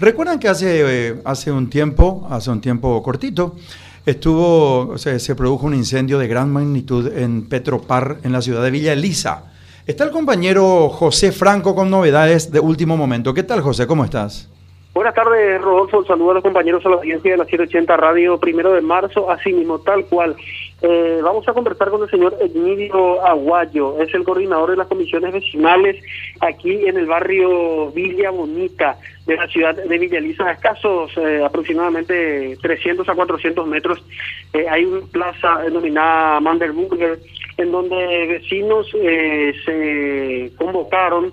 Recuerdan que hace, eh, hace un tiempo, hace un tiempo cortito, estuvo, o sea, se produjo un incendio de gran magnitud en Petropar, en la ciudad de Villa Elisa. Está el compañero José Franco con novedades de último momento. ¿Qué tal, José? ¿Cómo estás? Buenas tardes, Rodolfo. Saludos a los compañeros a la audiencia de la 780 Radio, primero de marzo, así mismo, tal cual. Eh, vamos a conversar con el señor Emilio Aguayo, es el coordinador de las comisiones vecinales aquí en el barrio Villa Bonita de la ciudad de Villa Elisa, a escasos eh, aproximadamente 300 a 400 metros. Eh, hay una plaza denominada Manderburger en donde vecinos se convocaron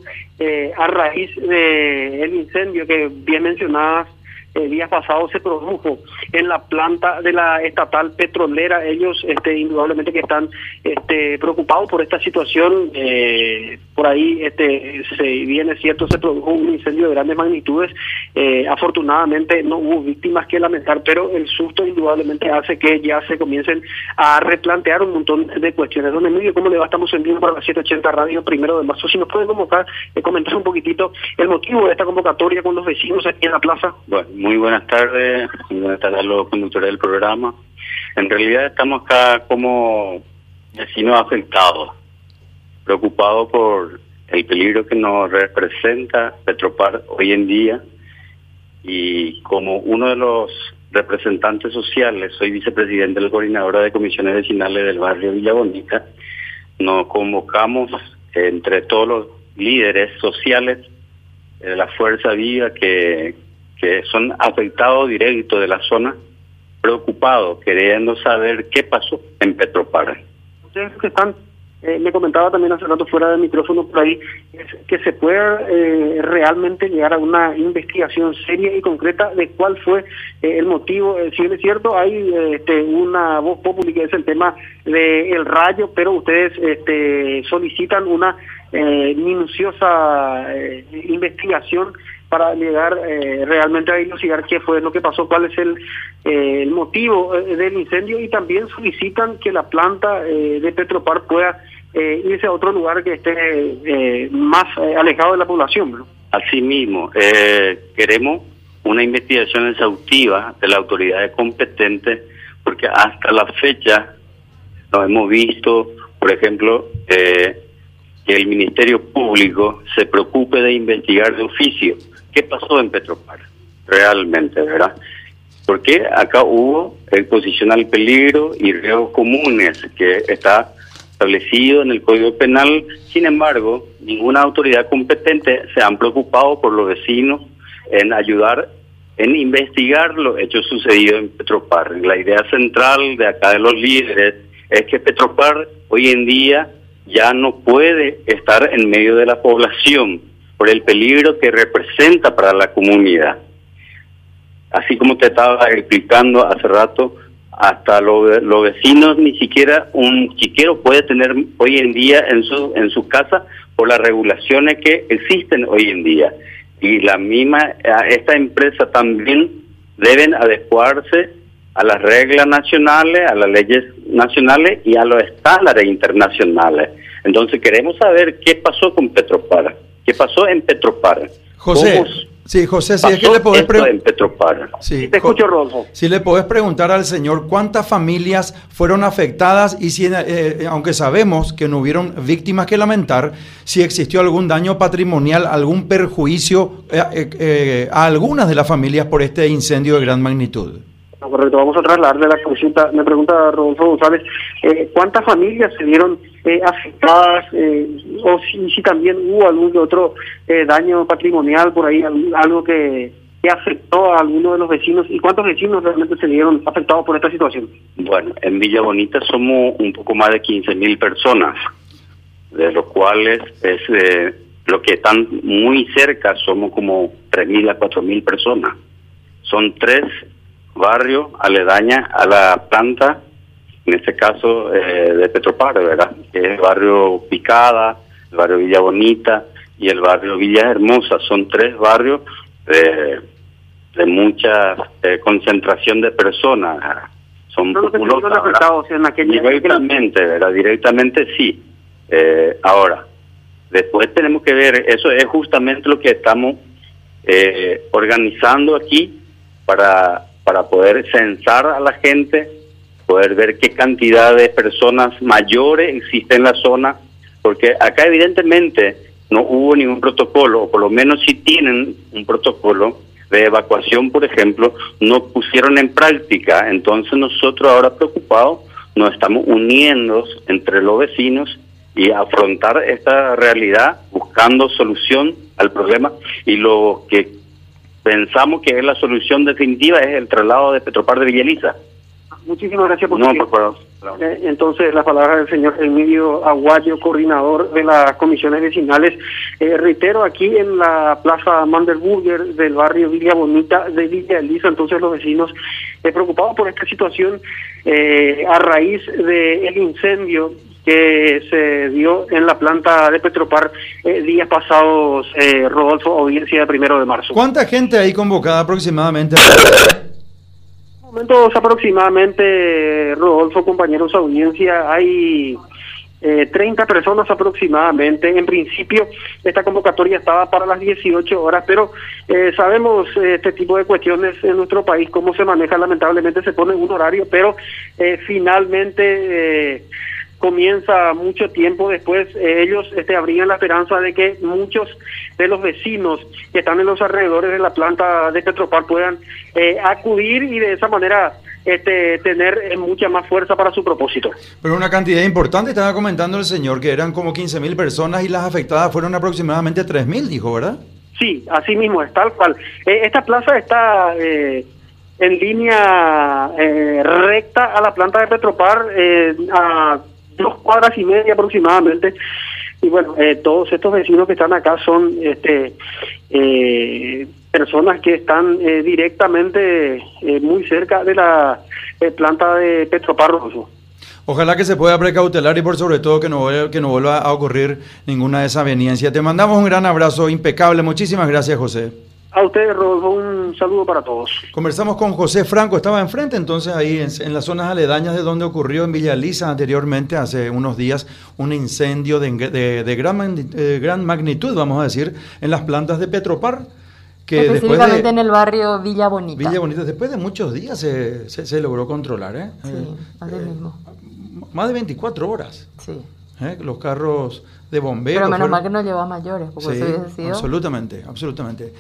a raíz del incendio que bien mencionabas el día pasado se produjo en la planta de la estatal petrolera. Ellos, este, indudablemente que están este, preocupados por esta situación. Eh, por ahí, este, se viene cierto, se produjo un incendio de grandes magnitudes. Eh, afortunadamente no hubo víctimas que lamentar, pero el susto indudablemente hace que ya se comiencen a replantear un montón de cuestiones. Don Emilio, ¿cómo le va? Estamos en vivo para la 780 Radio primero de marzo. Si nos pueden convocar, eh, comentar un poquitito el motivo de esta convocatoria con los vecinos aquí en la plaza. Bueno, muy buenas tardes, muy buenas tardes a los conductores del programa. En realidad estamos acá como vecinos afectados, preocupados por el peligro que nos representa Petropar hoy en día y como uno de los representantes sociales, soy vicepresidente de la coordinadora de comisiones vecinales del barrio Villa Bonita, nos convocamos entre todos los líderes sociales de la Fuerza Viva que que son afectados directos de la zona, preocupados, queriendo saber qué pasó en Petropar. Ustedes que están, eh, me comentaba también hace rato fuera del micrófono por ahí, que se pueda eh, realmente llegar a una investigación seria y concreta de cuál fue eh, el motivo. si es cierto, hay este, una voz pública, es el tema del rayo, pero ustedes este, solicitan una minuciosa investigación para llegar eh, realmente a dilucidar qué fue lo que pasó, cuál es el, eh, motivo eh, del incendio y también solicitan que la planta de Petropar pueda irse a otro lugar que esté más alejado de la población. Asimismo, queremos una investigación exhaustiva de la autoridad competente porque hasta la fecha no hemos visto, por ejemplo, que el Ministerio Público se preocupe de investigar de oficio qué pasó en Petropar, realmente, ¿verdad? Porque acá hubo exposición al peligro y riesgos comunes que está establecido en el Código Penal. Sin embargo, ninguna autoridad competente se han preocupado por los vecinos en ayudar en investigar los hechos sucedidos en Petropar. La idea central de acá de los líderes es que Petropar hoy en día ya no puede estar en medio de la población por el peligro que representa para la comunidad. Así como te estaba explicando hace rato, hasta los, vecinos ni siquiera un chiquero puede tener hoy en día en su en su casa por las regulaciones que existen hoy en día y la misma esta empresa también deben adecuarse a las reglas nacionales, a las leyes nacionales y a los estándares internacionales. Entonces queremos saber qué pasó con Petropara. ¿Qué pasó en Petropar. José, sí, José, si es que le podés preguntar. Sí, te escucho. Si le podés preguntar al señor cuántas familias fueron afectadas y si, eh, eh, aunque sabemos que no hubieron víctimas que lamentar, si existió algún daño patrimonial, algún perjuicio eh, a algunas de las familias por este incendio de gran magnitud correcto. Vamos a trasladarle la consulta. Me pregunta Rodolfo González, eh, ¿cuántas familias se vieron eh, afectadas eh, o si, también hubo algún otro daño patrimonial por ahí, algo que, afectó a alguno de los vecinos y cuántos vecinos realmente se vieron afectados por esta situación? Bueno, en Villa Bonita somos un poco más de 15 mil personas, de los cuales es lo que están muy cerca somos como 3 mil a 4 mil personas. Son tres barrio aledaña a la planta, en este caso eh, de Petropar, ¿verdad? Que es el barrio Picada, el barrio Villa Bonita y el barrio Villa Hermosa. Son tres barrios de, de mucha eh, concentración de personas. Son afectados en aquella Directamente, ¿verdad? Directamente sí. Eh, ahora, después tenemos que ver, eso es justamente lo que estamos eh, organizando aquí para, para poder censar a la gente, poder ver qué cantidad de personas mayores existe en la zona, porque acá evidentemente no hubo ningún protocolo, o por lo menos si tienen un protocolo de evacuación, por ejemplo, no pusieron en práctica. Entonces nosotros ahora preocupados nos estamos uniendo entre los vecinos y afrontar esta realidad buscando solución al problema y lo que pensamos que es la solución definitiva es el traslado de Petropar de Villeliza. Muchísimas gracias por no, por eh, entonces, la palabra del señor Emilio Aguayo, coordinador de las comisiones vecinales. Eh, reitero, aquí en la plaza Mandelburger del barrio Villa Bonita de Villa Elisa, entonces los vecinos eh, preocupados por esta situación eh, a raíz del incendio que se dio en la planta de Petropar eh, días pasados, eh, Rodolfo, audiencia de primero de marzo. ¿Cuánta gente hay convocada aproximadamente? momentos aproximadamente, Rodolfo, compañeros, audiencia, hay eh, 30 personas aproximadamente. En principio, esta convocatoria estaba para las 18 horas, pero eh, sabemos eh, este tipo de cuestiones en nuestro país, cómo se maneja. Lamentablemente se pone un horario, pero eh, finalmente comienza mucho tiempo después, eh, ellos este, habrían la esperanza de que muchos de los vecinos que están en los alrededores de la planta de Petropar puedan eh, acudir y de esa manera este, tener eh, mucha más fuerza para su propósito. Pero una cantidad importante, estaba comentando el señor, que eran como 15 mil personas y las afectadas fueron aproximadamente 3 mil, dijo, ¿verdad? Sí, así mismo es, tal cual. esta plaza está... en línea recta a la planta de Petropar, a dos cuadras y media aproximadamente. Y bueno, eh, todos estos vecinos que están acá son este eh, personas que están eh, directamente muy cerca de la planta de Petropar Ojalá que se pueda precautelar y por sobre todo que no, que no vuelva a ocurrir ninguna desaveniencia. Te mandamos un gran abrazo impecable. Muchísimas gracias, José. A ustedes, Rodolfo, un saludo para todos. Conversamos con José Franco, estaba enfrente entonces ahí en, las zonas aledañas de donde ocurrió en Villa Lisa anteriormente, hace unos días, un incendio de, de, gran, eh, gran, magnitud, vamos a decir, en las plantas de Petropar. Que Específicamente en el barrio Villa Bonita. Villa Bonita, después de muchos días se, se, logró controlar, ¿eh? Sí, eh, mismo. Más de 24 horas. Sí. ¿Eh? Los carros de bomberos. Pero menos mal que no lleva mayores, porque sí, Absolutamente, absolutamente.